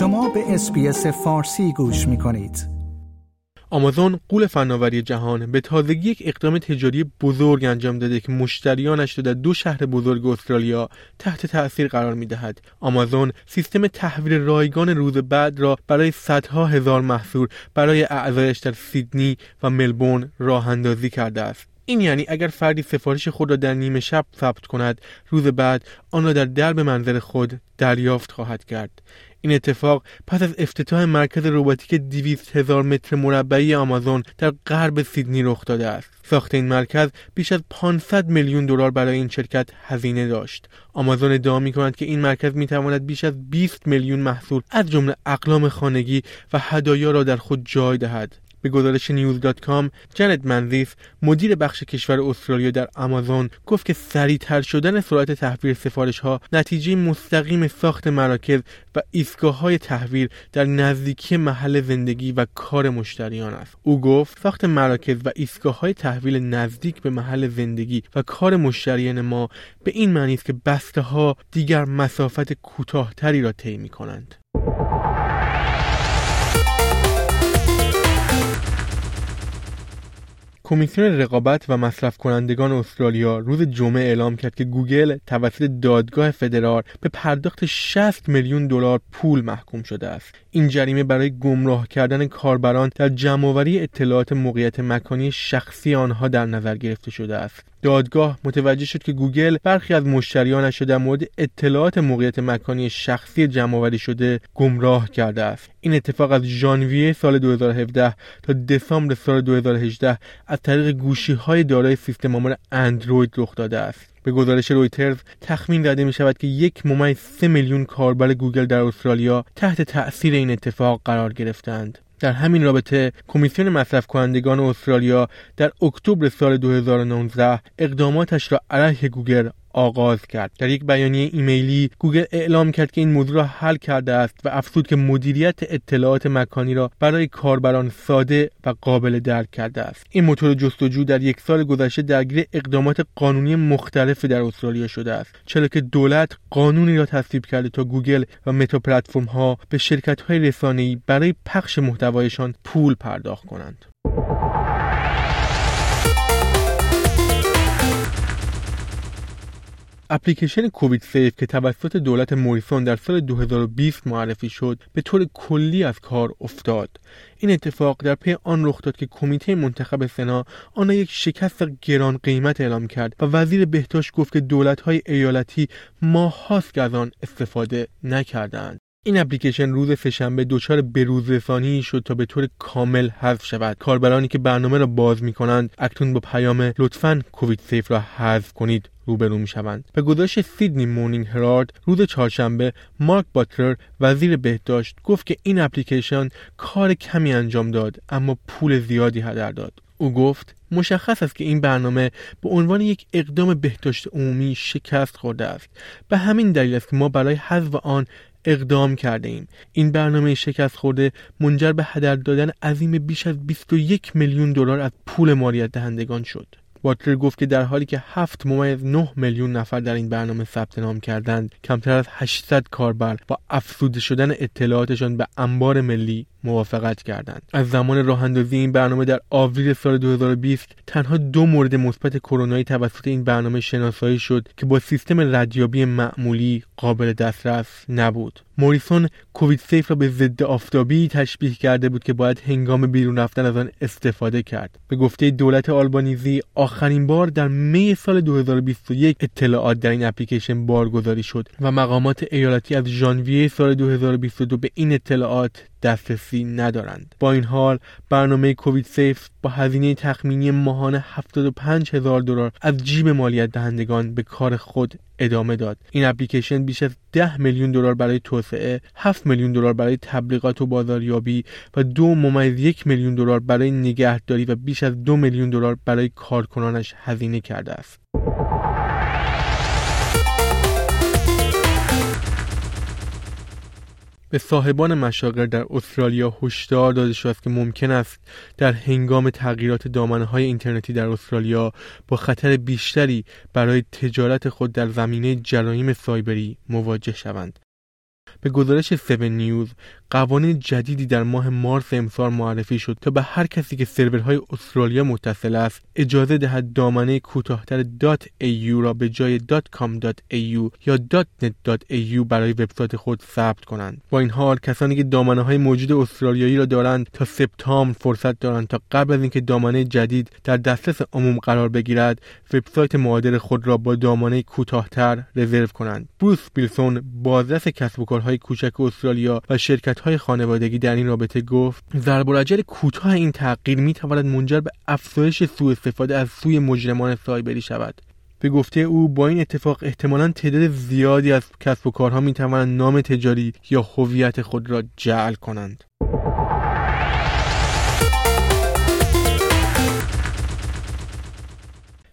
شما به اسپیس فارسی گوش می کنید. آمازون قول فناوری جهان به تازگی یک اقدام تجاری بزرگ انجام داده که مشتریانش را در دو شهر بزرگ استرالیا تحت تأثیر قرار می دهد. آمازون سیستم تحویل رایگان روز بعد را برای صدها هزار محصول برای اعضایش در سیدنی و ملبورن راه اندازی کرده است. این یعنی اگر فردی سفارش خود را در نیمه شب ثبت کند روز بعد آن را در درب منزل خود دریافت خواهد کرد این اتفاق پس از افتتاح مرکز روباتیک 200 هزار متر مربعی آمازون در غرب سیدنی رخ داده است. ساخت این مرکز بیش از 500 میلیون دلار برای این شرکت هزینه داشت. آمازون ادعا می کند که این مرکز می تواند بیش از 20 میلیون محصول از جمله اقلام خانگی و هدایا را در خود جای دهد. به گزارش نیوز دات کام جنت منزیف مدیر بخش کشور استرالیا در آمازون گفت که سریعتر شدن سرعت تحویل سفارش ها نتیجه مستقیم ساخت مراکز و ایستگاه های تحویل در نزدیکی محل زندگی و کار مشتریان است. او گفت ساخت مراکز و ایستگاه های تحویل نزدیک به محل زندگی و کار مشتریان ما به این معنی است که بسته ها دیگر مسافت کوتاهتری را طی می کنند کمیسیون رقابت و مصرف کنندگان استرالیا روز جمعه اعلام کرد که گوگل توسط دادگاه فدرال به پرداخت 60 میلیون دلار پول محکوم شده است. این جریمه برای گمراه کردن کاربران در جمعآوری اطلاعات موقعیت مکانی شخصی آنها در نظر گرفته شده است. دادگاه متوجه شد که گوگل برخی از مشتریانش را در مورد اطلاعات موقعیت مکانی شخصی جمعآوری شده گمراه کرده است این اتفاق از ژانویه سال 2017 تا دسامبر سال 2018 از طریق گوشی های دارای سیستم عامل اندروید رخ داده است به گزارش رویترز تخمین زده می شود که یک ممیز سه میلیون کاربر گوگل در استرالیا تحت تأثیر این اتفاق قرار گرفتند. در همین رابطه کمیسیون مصرف کنندگان استرالیا در اکتبر سال 2019 اقداماتش را علیه گوگل آغاز کرد. در یک بیانیه ایمیلی گوگل اعلام کرد که این موضوع را حل کرده است و افزود که مدیریت اطلاعات مکانی را برای کاربران ساده و قابل درک کرده است. این موتور جستجو در یک سال گذشته درگیر اقدامات قانونی مختلفی در استرالیا شده است چرا که دولت قانونی را تصویب کرده تا گوگل و متا پلتفرم ها به شرکت های رسانه‌ای برای پخش محتوایشان پول پرداخت کنند. اپلیکیشن کووید سیف که توسط دولت موریسون در سال 2020 معرفی شد به طور کلی از کار افتاد. این اتفاق در پی آن رخ داد که کمیته منتخب سنا آن را یک شکست گران قیمت اعلام کرد و وزیر بهداشت گفت که دولت های ایالتی ماهاست که از آن استفاده نکردند. این اپلیکیشن روز سهشنبه دچار بروز رسانی شد تا به طور کامل حذف شود. کاربرانی که برنامه را باز می کنند اکنون با پیام لطفا کووید سیف را حذف کنید. روبرو می شوند. به گزارش سیدنی مورنینگ هرارد روز چهارشنبه مارک باتلر وزیر بهداشت گفت که این اپلیکیشن کار کمی انجام داد اما پول زیادی هدر داد. او گفت مشخص است که این برنامه به عنوان یک اقدام بهداشت عمومی شکست خورده است به همین دلیل است که ما برای حذف آن اقدام کرده ایم این برنامه شکست خورده منجر به هدر دادن عظیم بیش از 21 میلیون دلار از پول مالیات دهندگان شد واتلر گفت که در حالی که 7 ممیز 9 میلیون نفر در این برنامه ثبت نام کردند کمتر از 800 کاربر با افزوده شدن اطلاعاتشان به انبار ملی موافقت کردند. از زمان راه این برنامه در آوریل سال 2020 تنها دو مورد مثبت کرونایی توسط این برنامه شناسایی شد که با سیستم ردیابی معمولی قابل دسترس نبود. موریسون کووید سیف را به ضد آفتابی تشبیه کرده بود که باید هنگام بیرون رفتن از آن استفاده کرد. به گفته دولت آلبانیزی آخرین بار در می سال 2021 اطلاعات در این اپلیکیشن بارگذاری شد و مقامات ایالتی از ژانویه سال 2022 به این اطلاعات دسترسی ندارند. با این حال برنامه کووید سیف با هزینه تخمینی ماهانه 75 هزار دلار از جیب مالیت دهندگان به کار خود ادامه داد. این اپلیکیشن بیش از 10 میلیون دلار برای توسعه 7 میلیون دلار برای تبلیغات و بازاریابی و دو ممیز یک میلیون دلار برای نگهداری و بیش از دو میلیون دلار برای کارکنانش هزینه کرده است. به صاحبان مشاغل در استرالیا هشدار داده شده است که ممکن است در هنگام تغییرات دامنه های اینترنتی در استرالیا با خطر بیشتری برای تجارت خود در زمینه جرایم سایبری مواجه شوند. به گزارش 7 نیوز قوانین جدیدی در ماه مارس امسال معرفی شد تا به هر کسی که سرورهای استرالیا متصل است اجازه دهد دامنه کوتاهتر .au را به جای .com.au یا .net.au برای وبسایت خود ثبت کنند. با این حال کسانی که دامنه های موجود استرالیایی را دارند تا سپتامبر فرصت دارند تا قبل از اینکه دامنه جدید در دسترس عموم قرار بگیرد وبسایت معادل خود را با دامنه کوتاهتر رزرو کنند. بروس بیلسون بازرس کسب و کارهای کوچک استرالیا و شرکت های خانوادگی در این رابطه گفت ضرب العجل کوتاه این تغییر می تواند منجر به افزایش سوء استفاده از سوی مجرمان سایبری شود. به گفته او با این اتفاق احتمالا تعداد زیادی از کسب و کارها می توانند نام تجاری یا هویت خود را جعل کنند.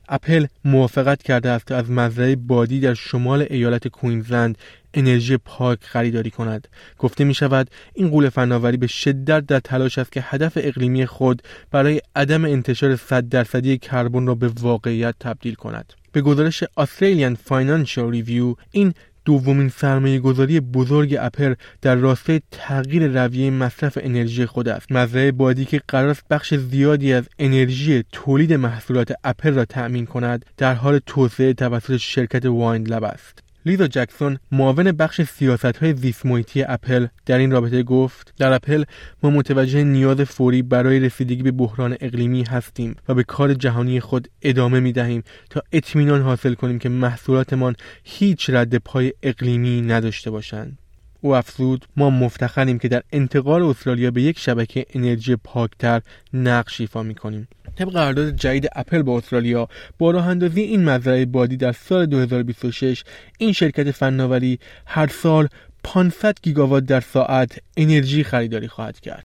اپل موافقت کرده است از مزرعه بادی در شمال ایالت کوینزلند انرژی پاک خریداری کند. گفته می شود این قول فناوری به شدت در تلاش است که هدف اقلیمی خود برای عدم انتشار 100 درصدی کربن را به واقعیت تبدیل کند. به گزارش Australian Financial Review این دومین سرمایه گذاری بزرگ اپل در راستای تغییر رویه مصرف انرژی خود است. مزرعه بادی که قرار است بخش زیادی از انرژی تولید محصولات اپل را تأمین کند در حال توسعه توسط شرکت Windlab است. لیزا جکسون معاون بخش سیاست های زیست اپل در این رابطه گفت در اپل ما متوجه نیاز فوری برای رسیدگی به بحران اقلیمی هستیم و به کار جهانی خود ادامه می دهیم تا اطمینان حاصل کنیم که محصولاتمان هیچ رد پای اقلیمی نداشته باشند. او افزود ما مفتخریم که در انتقال استرالیا به یک شبکه انرژی پاکتر نقش ایفا می‌کنیم. طبق قرارداد جدید اپل با استرالیا با راه این مزرعه بادی در سال 2026 این شرکت فناوری هر سال 500 گیگاوات در ساعت انرژی خریداری خواهد کرد.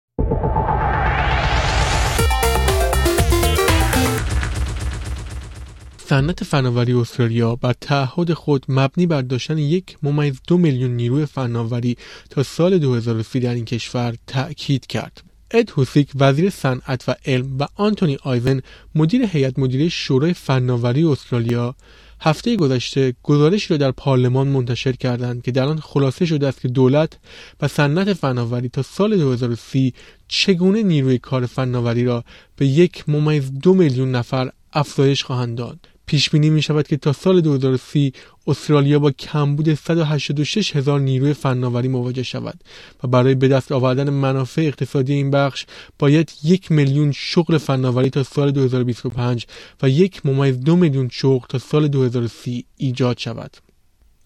صنعت فناوری استرالیا بر تعهد خود مبنی بر داشتن یک ممیز دو میلیون نیروی فناوری تا سال 2030 در این کشور تأکید کرد. اد هوسیک وزیر صنعت و علم و آنتونی آیزن مدیر هیئت مدیره شورای فناوری استرالیا هفته گذشته گزارشی را در پارلمان منتشر کردند که در آن خلاصه شده است که دولت و صنعت فناوری تا سال 2030 چگونه نیروی کار فناوری را به یک ممیز دو میلیون نفر افزایش خواهند داد پیش بینی می شود که تا سال 2030 استرالیا با کمبود 186 هزار نیروی فناوری مواجه شود و برای به دست آوردن منافع اقتصادی این بخش باید یک میلیون شغل فناوری تا سال 2025 و یک ممیز دو میلیون شغل تا سال 2030 ایجاد شود.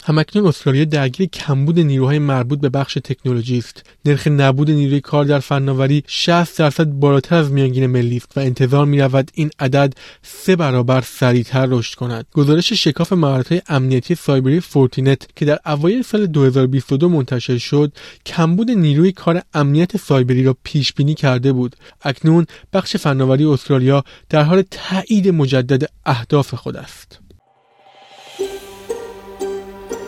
همکنون استرالیا درگیر کمبود نیروهای مربوط به بخش تکنولوژی است. نرخ نبود نیروی کار در فناوری 60 درصد بالاتر از میانگین ملی است و انتظار می رود این عدد سه برابر سریعتر رشد کند. گزارش شکاف مهارت‌های امنیتی سایبری Fortinet که در اوایل سال 2022 منتشر شد کمبود نیروی کار امنیت سایبری را پیش بینی کرده بود. اکنون بخش فناوری استرالیا در حال تایید مجدد اهداف خود است.